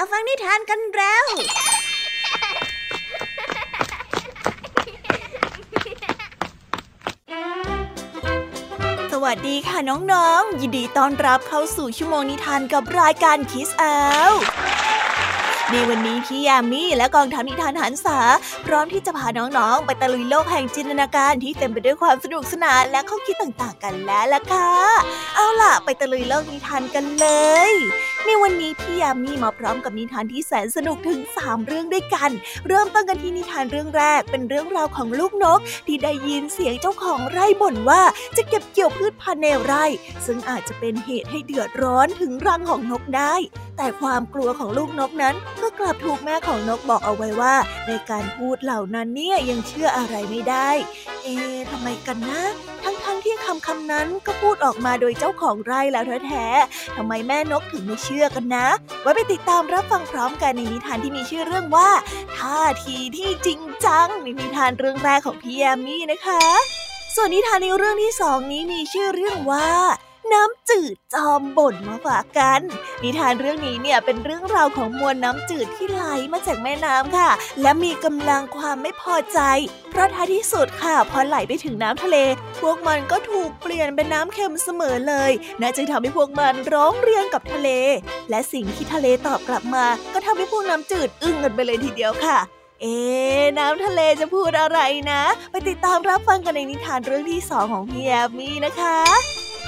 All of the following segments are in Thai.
มาฟังนิทานกันแล้ว สวัสดีค่ะน้องๆ ยินดีต้อนรับเข้าสู่ชั่วโมงนิทานกับรายการคิสเอาในวันนี้พี่ยามีและกองทัพนิทานหันษา พร้อมที่จะพาน้องๆ ไปตะลุยโลกแห่งจินตนาการที่เต็มไปด้วยความสนุกสนานและข้อคิดต่างๆ กันแล้วล่ะค่ะ เอาล่ะ ไปตะลุยโลกนิทานกันเลย ในวันนี้พี่ยามีมาพร้อมกับนิทานที่แสนสนุกถึง 3 เรื่องด้วยกัน เริ่มต้นกันที่นิทานเรื่องแรก เป็นเรื่องราวของลูกนก ที่ได้ยินเสียงเจ้าของไร่บ่นว่าจะเก็บเกี่ยวพืชพันธุ์ในไร่ ซึ่งอาจจะเป็นเหตุให้เดือดร้อนถึงรังของนกได้ แต่ความกลัวของลูกนกนั้น ก็กลับถูกแม่ของนกบอกเอาไว้ว่า ในการพูดเหล่านั้นเนี่ยยังเชื่ออะไรไม่ได้ เอ๊ะทำไมกันนะ ทั้งๆที่คำคำนั้นก็พูดออกมาโดยเจ้าของไร่แล้วแท้ๆทำไมแม่นกถึงไม่เชื่อกันนะ ไว้ไปติดตามรับฟังพร้อมกันในนิทานที่มีชื่อเรื่องว่าท่าทีที่จริงจังในนิทานเรื่องแรกของพี่แอมมี่นะคะ ส่วนนิทานในเรื่องที่สองนี้มีชื่อเรื่องว่า น้ำจืดจอมบ่นมาฝากกัน นิทานเรื่องนี้เนี่ยเป็นเรื่องราวของมวลน้ำจืดที่ไหลมาจากแม่น้ำค่ะ และมีกำลังความไม่พอใจ เพราะท้ายที่สุดค่ะพอไหลไปถึงน้ำทะเล พวกมันก็ถูกเปลี่ยนเป็นน้ำเค็มเสมอเลยน่าจึงทำให้พวกมันร้องเรียนกับทะเล และสิ่งที่ทะเลตอบกลับมา ก็ทำให้พวกน้ำจืดอึ้งกันไปเลยทีเดียวค่ะเอ๊น้ำทะเลจะพูดอะไรนะ ไปติดตามรับฟังกันในนิทานเรื่องที่สองของพี่แอมมี่นะคะ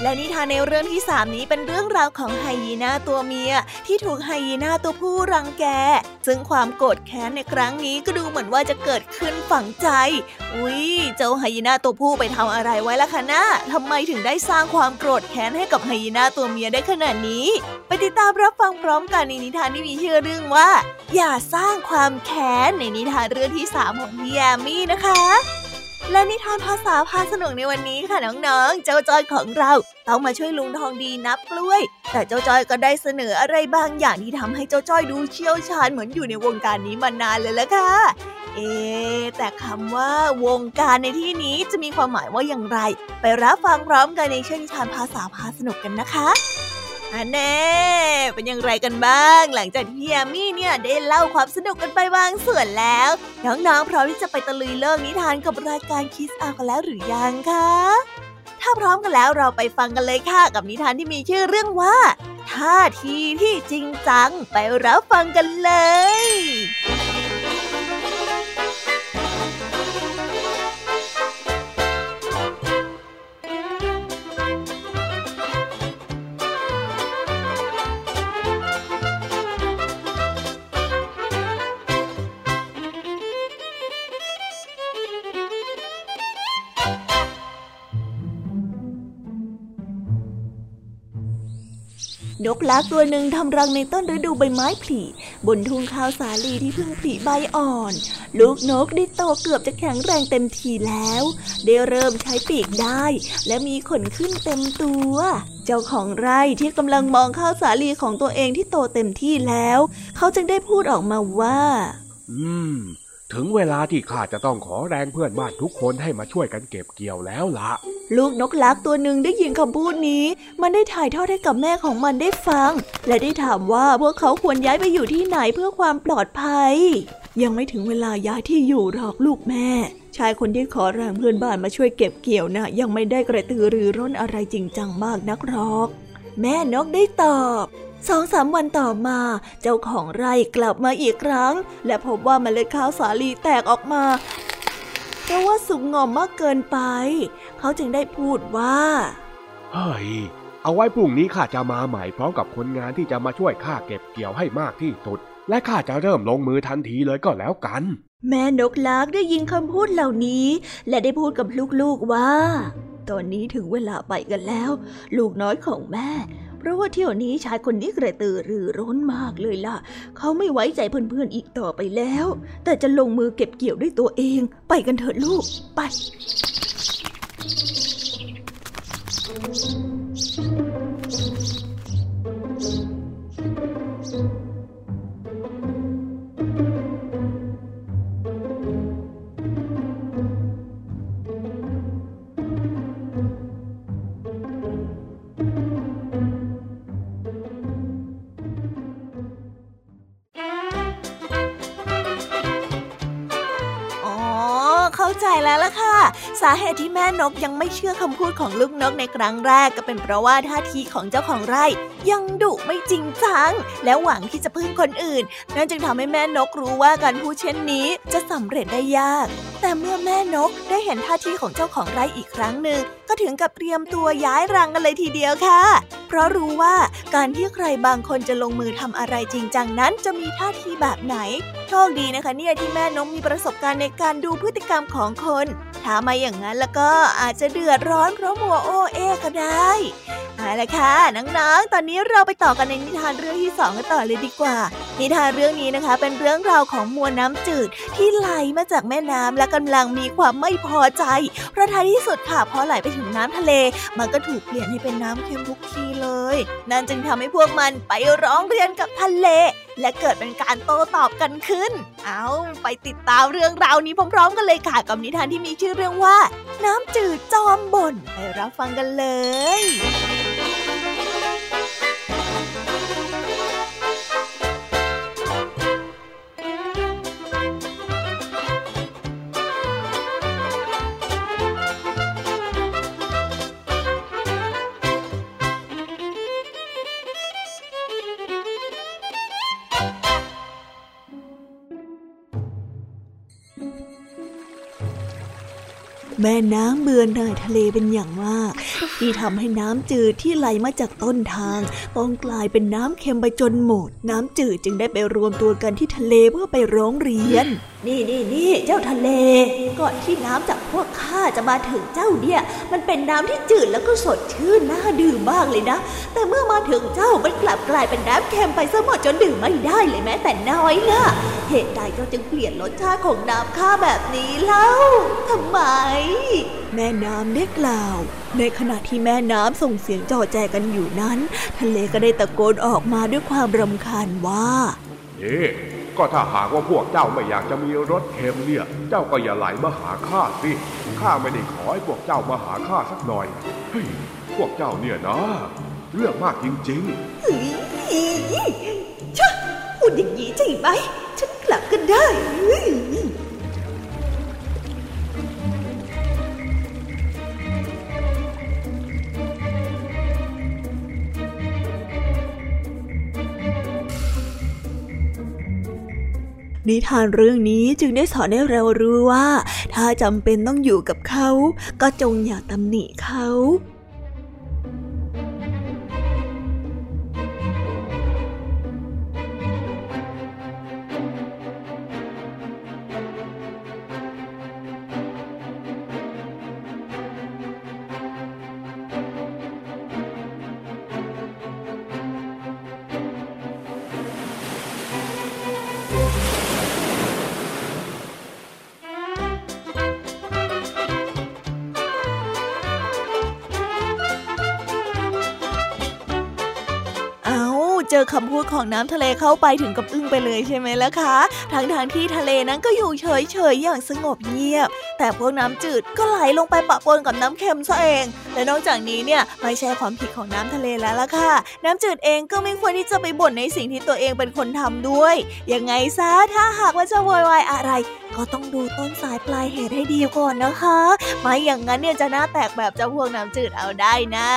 และนิทานในเรื่องที่สามนี้เป็นเรื่องราวของไฮยีน่าตัวเมีย ที่ถูกไฮยีน่าตัวผู้รังแก ซึ่งความโกรธแค้นในครั้งนี้ก็ดูเหมือนว่าจะเกิดขึ้นฝังใจ อุ๊ย เจ้าไฮยีน่าตัวผู้ไปทำอะไรไว้ล่ะคะนะทำไมถึงได้สร้างความโกรธแค้นให้กับไฮยีน่าตัวเมียได้ขนาดนี้ ไปติดตามรับฟังพร้อมกันในนิทานที่มีชื่อเรื่องว่า อย่าสร้างความแค้นในนิทานเรื่องที่สามของพี่แยมมี่นะคะ และนิทานภาษาพาสนุกในวันนี้ค่ะน้องๆ เจ้าจอยของเราต้องมาช่วยลุงทองดีนับกล้วย แต่เจ้าจอยก็ได้เสนออะไรบางอย่างที่ทำให้เจ้าจ้อยดูเชี่ยวชาญเหมือนอยู่ในวงการนี้มานานเลยละค่ะ เอ๊แต่คำว่าวงการในที่นี้จะมีความหมายว่าอย่างไร ไปรับฟังพร้อมกันในช่วงนิทานภาษาพาสนุกกันนะคะ อันแน่เป็นอย่างไรกันบ้าง หลังจากที่พี่แอมมี่เนี่ยได้เล่าความสนุกกันไปบางส่วนแล้ว น้องๆพร้อมที่จะไปตะลุยเรื่องนิทานกับรายการคิสอากันแล้วหรือยังคะ ถ้าพร้อมกันแล้วเราไปฟังกันเลยค่ะกับนิทานที่มีชื่อเรื่องว่าท่าทีที่จริงจังไปรับฟังกันเลย กลักตัวหนึ่งทำรังในต้นฤดูใบไม้ผลิบนทุ่งข้าวสาลีที่เพิ่งผลิใบอ่อน ลูกนกได้โตเกือบจะแข็งแรงเต็มทีแล้วได้เริ่มใช้ปีกได้ และมีขนขึ้นเต็มตัว เจ้าของไร่ที่กำลังมองข้าวสาลีของตัวเองที่โตเต็มที่แล้ว เขาจึงได้พูดออกมาว่า อืม ถึงเวลาที่ข้าจะต้องขอแรงเพื่อนบ้านทุกคนให้มาช่วยกันเก็บเกี่ยวแล้วละ ลูกนกลักตัวหนึ่งได้ยินคำพูดนี้ มันได้ถ่ายทอดให้กับแม่ของมันได้ฟัง และได้ถามว่าพวกเขาควรย้ายไปอยู่ที่ไหนเพื่อความปลอดภัย ยังไม่ถึงเวลาย้ายที่อยู่หรอกลูกแม่ ชายคนที่ขอแรงเพื่อนบ้านมาช่วยเก็บเกี่ยวนะ่ะยังไม่ได้กระตือรือร้นอะไรจริงจังมากนักหรอก แม่นกได้ตอบ สองสามวันต่อมา เจ้าของไร่กลับมาอีกครั้ง และพบว่าเมล็ดข้าวสาลีแตกออกมาเพราะว่าสุกงอมมากเกินไป เขาจึงได้พูดว่าเฮ้ยเอาไว้พรุ่งนี้ข้าจะมาใหม่พร้อมกับคนงานที่จะมาช่วยข้าเก็บเกี่ยวให้มากที่สุด และข้าจะเริ่มลงมือทันทีเลยก็แล้วกัน แม่นกลักได้ยินคำพูดเหล่านี้ และได้พูดกับลูกๆว่า ตอนนี้ถึงเวลาไปกันแล้ว ลูกน้อยของแม่ เพราะว่าเที่ยวนี้ชายคนนี้กระตือรือร้นมากเลยล่ะ เขาไม่ไว้ใจเพื่อนๆอีกต่อไปแล้ว แต่จะลงมือเก็บเกี่ยวด้วยตัวเอง ไปกันเถอะลูก ไป ตุที่แม่นกยังไม่เชื่อคำพูดของลูกนกในครั้งแรกก็เป็นเพราะว่าท่าทีของเจ้าของไร่ ยังดุไม่จริงจัง และหวังที่จะพึ่งคนอื่น นั่นจึงทำให้แม่นกรู้ว่าการพูดเช่นนี้จะสำเร็จได้ยาก แต่เมื่อแม่นกได้เห็นท่าทีของเจ้าของไร่อีกครั้งหนึ่งก็ถึงกับเตรียมตัวย้ายรังกันเลยทีเดียวค่ะ เพราะรู้ว่าการที่ใครบางคนจะลงมือทำอะไรจริงจังนั้นจะมีท่าทีแบบไหน โชคดีนะคะเนี่ยที่แม่นกมีประสบการณ์ในการดูพฤติกรรมของคน ถ้าม่อย่างนั้นแล้วก็อาจจะเดือดร้อนเพราะมัวโอเอก็ได้เอาละค่ะน้องๆ ตอนนี้เราไปต่อกันในนิทานเรื่องที่สองกันต่อเลยดีกว่า นิทานเรื่องนี้นะคะ เป็นเรื่องราวของมวลน้ำจืดที่ไหลมาจากแม่น้ำและกำลังมีความไม่พอใจ เพราะท้ายที่สุดค่ะพอไหลไปถึงน้ำทะเล มันก็ถูกเปลี่ยนให้เป็นน้ำเค็มทุกทีเลย นั่นจึงทำให้พวกมันไปร้องเรียนกับทะเล และเกิดเป็นการโต้ตอบกันขึ้น เอาไปติดตามเรื่องราวนี้พร้อมๆ กันเลยค่ะกับนิทานที่มีชื่อเรื่องว่า น้ำจืดจอมบ่นไปรับฟังกันเลย แม่น้ำเบือหน่ายทะเลเป็นอย่างมาก ที่ทำให้น้ำจืดที่ไหลมาจากต้นทาง ต้องกลายเป็นน้ำเค็มไปจนหมด น้ำจืดจึงได้ไปรวมตัวกันที่ทะเลเพื่อไปร้องเรียน นี่นี่นี่เจ้าทะเล ก่อนที่น้ำจากพวกข้าจะมาถึงเจ้าเนี่ย มันเป็นน้ำที่จืดแล้วก็สดชื่นน่าดื่มมากเลยนะ แต่เมื่อมาถึงเจ้ามันกลับกลายเป็นน้ำเค็มไปซะหมดจนดื่มไม่ได้เลยแม้แต่น้อยนะเหตุใดเจ้าจึงเปลี่ยนรสชาติของน้ำข้าแบบนี้เล่าทำไม แม่น้ำได้กล่าว ในขณะที่แม่น้ำส่งเสียงจ่อแจกันอยู่นั้น ทะเลก็ได้ตะโกนออกมาด้วยความรำคาญว่าเอ๊ ก็ถ้าหากว่าพวกเจ้าไม่อยากจะมีรสเค็มเนี่ย เจ้าก็อย่าไหลมาหาข้าสิ ข้าไม่ได้ขอให้พวกเจ้ามาหาข้าสักหน่อย เฮ้ย พวกเจ้าเนี่ยนะ เรื่องมากจริงๆชะพูดอย่างนี้ใช่ไหม ฉันกลับกันได้ นิทานเรื่องนี้จึงได้สอนให้เรารู้ว่า ถ้าจำเป็นต้องอยู่กับเขา ก็จงอย่าตำหนิเขาเอา คำพูดของน้ำทะเลเข้าไปถึงกับอึ้งไปเลยใช่ไหมล่ะคะทั้งทางๆที่ทะเลนั้นก็อยู่เฉยๆอย่างสงบเงียบ แต่พวกน้ำจืดก็ไหลลงไปปะปนกับน้ำเค็มซะเอง และนอกจากนี้เนี่ยไม่ใช่ความผิดของน้ำทะเลแล้วล่ะค่ะ น้ำจืดเองก็ไม่ควรที่จะไปบ่นในสิ่งที่ตัวเองเป็นคนทำด้วย ยังไงซะถ้าหากว่าจะโวยวายอะไรก็ต้องดูต้นสายปลายเหตุให้ดีก่อนนะคะ ไม่อย่างนั้นเนี่ยจะหน้าแตกแบบเจ้าพวกน้ำจืดเอาได้นะ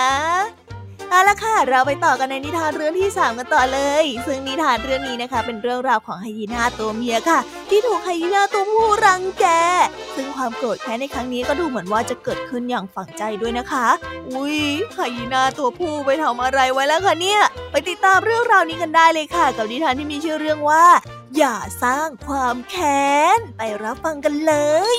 เอาละค่ะ เราไปต่อกันในนิทานเรื่องที่ 3 กันต่อเลย ซึ่งนิทานเรื่องนี้นะคะ เป็นเรื่องราวของไฮยีน่าตัวเมียค่ะ ที่ถูกไฮยีน่าตัวผู้รังแก ซึ่งความโกรธแค้นในครั้งนี้ก็ดูเหมือนว่าจะเกิดขึ้นอย่างฝังใจด้วยนะคะ อุ้ยไฮยีน่าตัวผู้ไปทำอะไรไว้แล้วคะเนี่ย ไปติดตามเรื่องราวนี้กันได้เลยค่ะ กับนิทานที่มีชื่อเรื่องว่า อย่าสร้างความแค้น ไปรับฟังกันเลย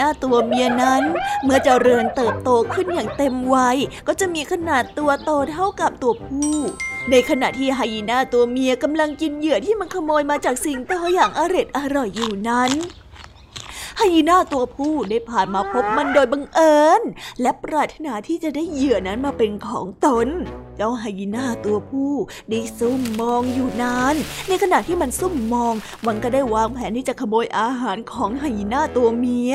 หน้าตัวเมียนั้น เมื่อเจริญเติบโตขึ้นอย่างเต็มวัย ก็จะมีขนาดตัวโตเท่ากับตัวผู้ ในขณะที่ไฮยีน่าตัวเมียกำลังกินเหยื่อที่มันขโมยมาจากสิงโตอย่างอร็ดอร่อยอยู่นั้น ไฮยีน่าตัวผู้ได้ผ่านมาพบมันโดยบังเอิญ และปรารถนาที่จะได้เหยื่อนั้นมาเป็นของตน เจ้าไฮยีน่าตัวผู้ได้ซุ่มมองอยู่นาน ในขณะที่มันซุ่มมอง มันก็ได้วางแผนที่จะขโมยอาหารของไฮยีน่าตัวเมีย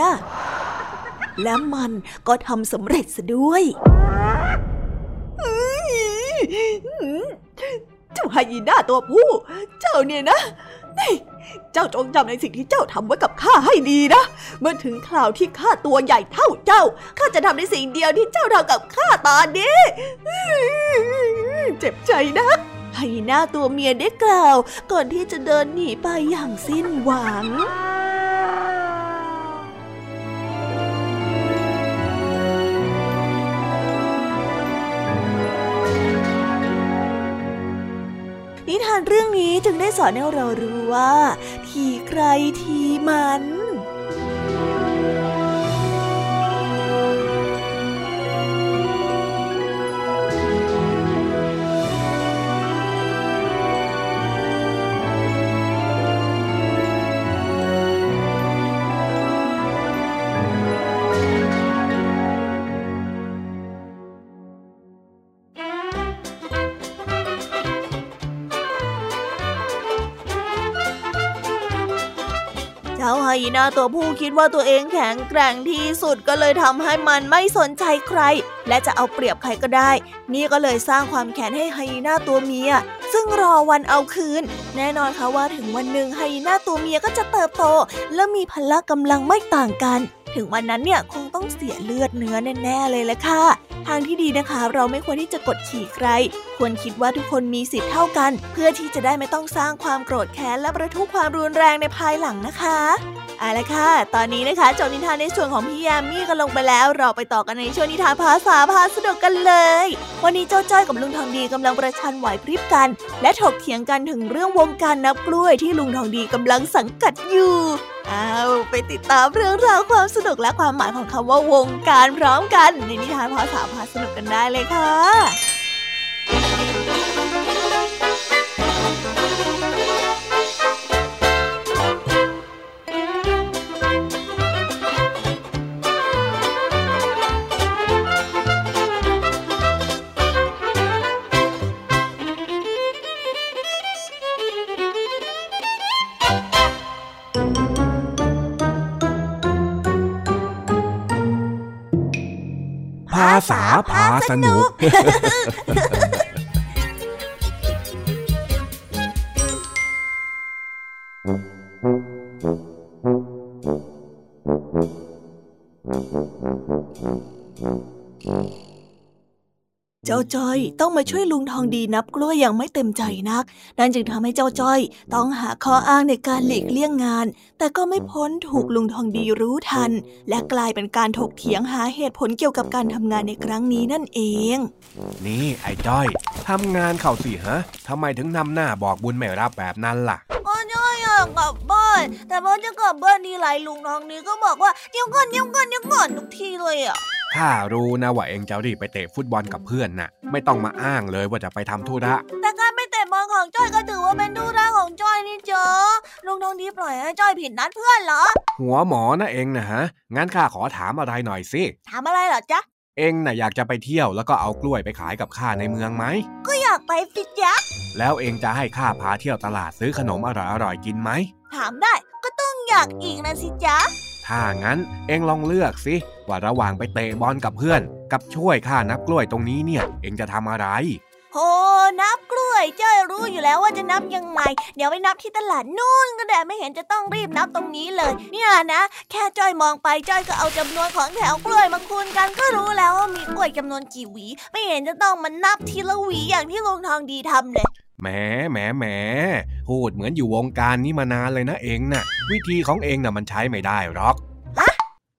และมันก็ทำสำเร็จซะด้วย เจ้าไฮยีน่าตัวผู้ เจ้าเนี่ยนะ นี่ เจ้าจงจำในสิ่งที่เจ้าทำไว้กับข้าให้ดีนะ เมื่อถึงคราวที่ข้าตัวใหญ่เท่าเจ้า ข้าจะทำในสิ่งเดียวที่เจ้าทำกับข้าตอนนี้เจ็บใจนะไฮยีน่าตัวเมียได้กล่าว ก่อนที่จะเดินหนีไปอย่างสิ้นหวัง นิทานเรื่องนี้จึงได้สอนให้เรารู้ว่า ทีใครทีมัน ยีน่าตัวผู้คิดว่าตัวเองแข็งแกร่งที่สุดก็เลยทำให้มันไม่สนใจใคร และจะเอาเปรียบใครก็ได้ นี่ก็เลยสร้างความแค้นให้ไฮยีน่าตัวเมีย ซึ่งรอวันเอาคืน แน่นอนค่ะว่าถึงวันหนึ่งไฮยีน่าตัวเมียก็จะเติบโต และมีพละกำลังไม่ต่างกัน ถึงวันนั้นเนี่ยคงต้องเสียเลือดเนื้อแน่ๆเลยละค่ะทางที่ดีนะคะเราไม่ควรที่จะกดขี่ใคร ควรคิดว่าทุกคนมีสิทธิ์เท่ากัน เพื่อที่จะได้ไม่ต้องสร้างความโกรธแค้นและประทุความรุนแรงในภายหลังนะคะ เอาละค่ะ ตอนนี้นะคะจบนิทานในส่วนของพี่ยามีกันลงไปแล้ว เราไปต่อกันในช่วงนิทานภาษาพาสนุกกันเลย วันนี้เจ้าจ้อยกับลุงทองดีกำลังประชันไหวพริบกัน และถกเถียงกันถึงเรื่องวงการนับกล้วยที่ลุงทองดีกำลังสังกัดอยู่เอาไปติดตามเรื่องราวความสนุกและความหมายของคำว่าวงการพร้อมกัน ในนิทานภาษาพาสนุกกันได้เลยค่ะาพา สนุกจ้อยต้องมาช่วยลุงทองดีนับกล้วยอย่างไม่เต็มใจนัก นั่นจึงทำให้เจ้าจ้อย ต้องหาข้ออ้างในการหลีกเลี่ยงงาน แต่ก็ไม่พ้นถูกลุงทองดีรู้ทัน และกลายเป็นการถกเถียงหาเหตุผลเกี่ยวกับการทำงานในครั้งนี้นั่นเอง นี่ไอ้จ้อยทำงานเข่าสิฮะทำไมถึงนำหน้าบอกบุญไม่รับแบบนั้นล่ะก็จ้อยอยากกลับบ้านแต่พอจะกลับบ้านทีไรลุงทองดีก็บอกว่าเดี๋ยวก่อนเดี๋ยวก่อนเดี๋ยวก่อนทุกทีเลยอะ ข้ารู้นะว่าเองจะรีบไปเตะฟุตบอลกับเพื่อนน่ะ ไม่ต้องมาอ้างเลยว่าจะไปทำธุระ แต่การไปเตะบอลของจ้อยก็ถือว่าเป็นธุระของจ้อยนี่เจอลุงทองดีปล่อยให้จ้อยผิดนัดเพื่อนเหรอ หัวหมอนะเองนะฮะ งั้นข้าขอถามอะไรหน่อยสิ ถามอะไรเหรอจ๊ะ เองน่ะอยากจะไปเที่ยวแล้วก็เอากล้วยไปขายกับข้าในเมืองไหม ก็อยากไปสิจ๊ะ แล้วเองจะให้ข้าพาเที่ยวตลาดซื้อขนมอร่อยๆกินไหม ถามได้ก็ต้องอยากอีกนะสิจ๊ะ ถ้างั้นเองลองเลือกสิว่าระหว่างไปเตะบอลกับเพื่อน กับช่วยข้านับกล้วยตรงนี้เนี่ย เองจะทำอะไรโหนับกล้วยจ้อยรู้อยู่แล้วว่าจะนับยังไง เดี๋ยวไปนับที่ตลาดนู่นก็ได้ไม่เห็นจะต้องรีบนับตรงนี้เลย เนี่ยนะ แค่จ้อยมองไปจ้อยก็เอาจำนวนของแถวกล้วยมาคูณกันก็รู้แล้วว่ามีกล้วยจำนวนกี่หวี ไม่เห็นจะต้องมานับทีละหวีอย่างที่ลุงทองดีทำเลย แหมแหมแหมพูดเหมือนอยู่วงการนี้มานานเลยนะเองนะ่ะ วิธีของเองน่ะมันใช้ไม่ได้หรอก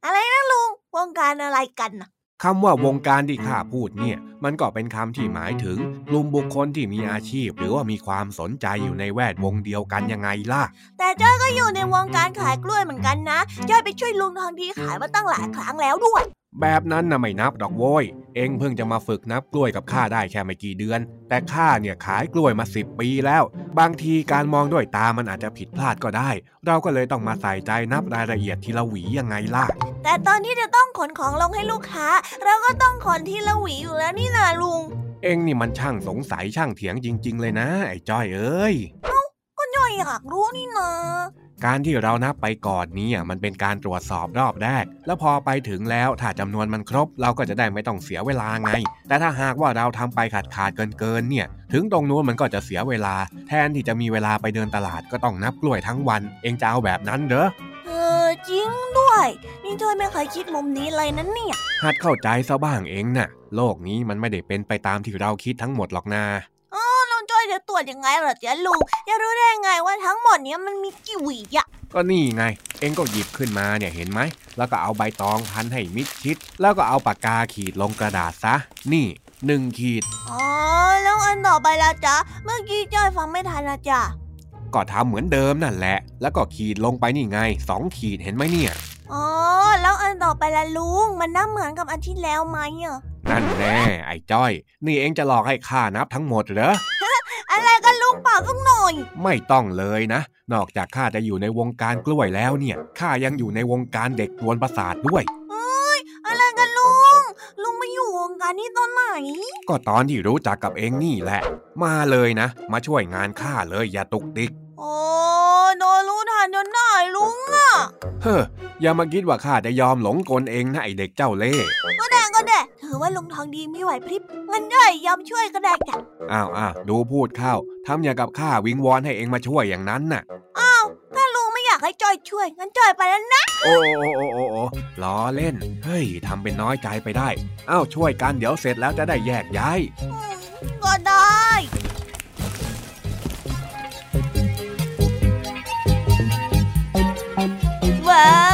อะไรนะลุงวงการอะไรกันนะคำว่าวงการที่ข้าพูดเนี่ย มันก็เป็นคำที่หมายถึงกลุ่มบุคคลที่มีอาชีพ หรือว่ามีความสนใจอยู่ในแวดวงเดียวกันยังไงล่ะ แต่จ้อยก็อยู่ในวงการขายกล้วยเหมือนกันนะจ้อยไปช่วยลุงทองดีขายมาตั้งหลายครั้งแล้วด้วย แบบนั้นน่ะไม่นับดอกโว้ย เองเพิ่งจะมาฝึกนับกล้วยกับข้าได้แค่ไม่กี่เดือน แต่ข้าเนี่ยขายกล้วยมาสิบปีแล้ว บางทีการมองด้วยตามันอาจจะผิดพลาดก็ได้ เราก็เลยต้องมาใส่ใจนับรายละเอียดทีละหวียังไงล่ะ แต่ตอนที่จะต้องขนของลงให้ลูกค้า เราก็ต้องขนทีละหวีอยู่แล้วนี่นาลุง เองนี่มันช่างสงสัยช่างเถียงจริง ๆ เลยนะ ไอ้จ้อยเอ้ย ก็ย่อยอยากรู้นี่นาการที่เรานับไปก่อนนี้มันเป็นการตรวจสอบรอบแรก แล้วพอไปถึงแล้วถ้าจำนวนมันครบ เราก็จะได้ไม่ต้องเสียเวลาไง แต่ถ้าหากว่าเราทำไปขาดขาดเกินเกินๆเนี่ย ถึงตรงนู้นมันก็จะเสียเวลา แทนที่จะมีเวลาไปเดินตลาดก็ต้องนับกล้วยทั้งวัน เองจะเอาแบบนั้นเหรอเออจริงด้วย นี่จ้อยไม่เคยคิดมุมนี้เลยนะเนี่ยหัดเข้าใจซะบ้างเองน่ะ โลกนี้มันไม่ได้เป็นไปตามที่เราคิดทั้งหมดหรอกนาลุ งจ้อยจะตรวจยังไงเหรอจ๊ะลุงจะรู้ได้ไงว่าทั้งหมดเนี้ยมันมีกี่หวีอะก็นี่ไง เองก็หยิบขึ้นมาเนี่ยเห็นไหม แล้วก็เอาใบตองพันให้มิดชิด แล้วก็เอาปากกาขีดลงกระดาษซะ นี่หนึ่งขีด อ๋อ แล้วอันต่อไปละจ๊ะ เมื่อกี้จ้อยฟังไม่ทันละจ้ะก็ทำเหมือนเดิมนั่นแหละ แล้วก็ขีดลงไปนี่ไงสองขีดเห็นไหมเนี่ย อ๋อ แล้วอันต่อไปละลุง มันน่าเหมือนกับอันที่แล้วไหมอะนั่นแน่ไอ้จ้อย นี่เองจะหลอกให้ข้านับทั้งหมดเหรอ อะไรกันลุงเปล่าสักหน่อย ไม่ต้องเลยนะ นอกจากข้าจะอยู่ในวงการกล้วยแล้วเนี่ยข้ายังอยู่ในวงการเด็กกวนประสาทด้วยอะไรกันลุง ลุงมาอยู่วงการนี้ตอนไหน ก็ตอนที่รู้จักกับเองนี่แหละ มาเลยนะ มาช่วยงานข้าเลยอย่าตุกติกโอ้โดนรู้ทันจนได้ลุงอะเฮ้ออย่ามาคิดว่าข้าจะยอมหลงกลเองนะไอเด็กเจ้าเล่ห์ ก็ได้ก็ได้ถือว่าลุงทองดีมีไหวพริบงั้นย่อยยอมช่วยก็ได้จ้ะอ้าวอ้าวดูพูดเข้าทำอย่างกับข้าวิงวอนให้เองมาช่วยอย่างนั้นน่ะอ้าวถ้าลุงไม่อยากให้จอยช่วยงั้นจอยไปแล้วนะ โอ้โอ้โอ้โอ้โอ้ล้อเล่น เฮ้ยทำเป็นน้อยใจไปได้อ้าวช่วยกันเดี๋ยวเสร็จแล้วจะได้แยกย้ายอืมก็ได้ว้าว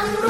안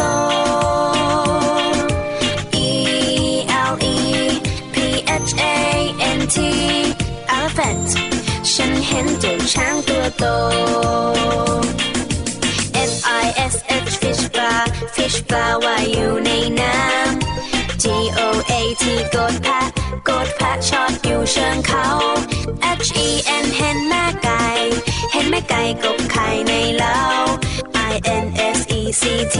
ต ที่ elephant ฉันเห็นเจ้าช้างตัวโต F I S H fish bar fish bar ว่ายอยู่ในน้ำ G O A T กดแพะกดแพะชอดอยู่เชิงเขา H E N เห็นแม่ไก่ เห็นแม่ไก่กบไข่ในเล้า I N S E C T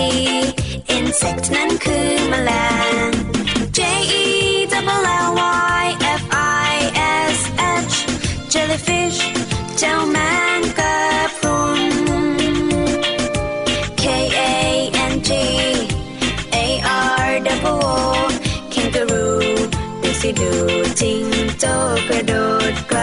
insect นั้นคือแมลง J E L L Y jellyfish fish, mangapun K A N G A R W kangaroo ดูสิดูจิงโจกระโดดไกล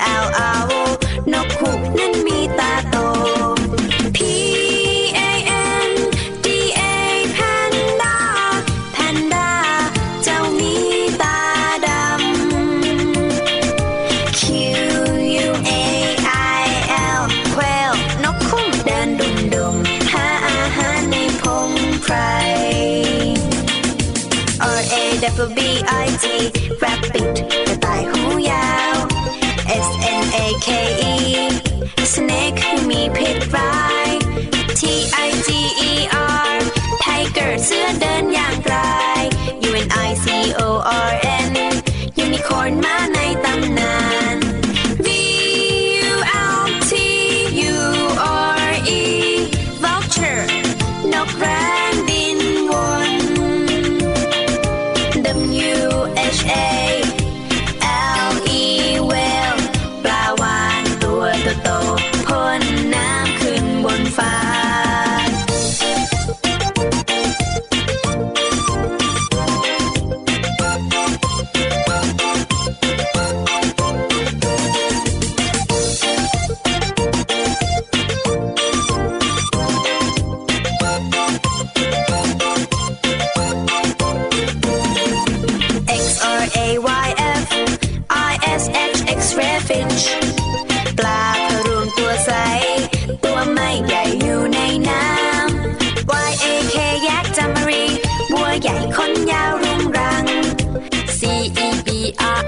out. I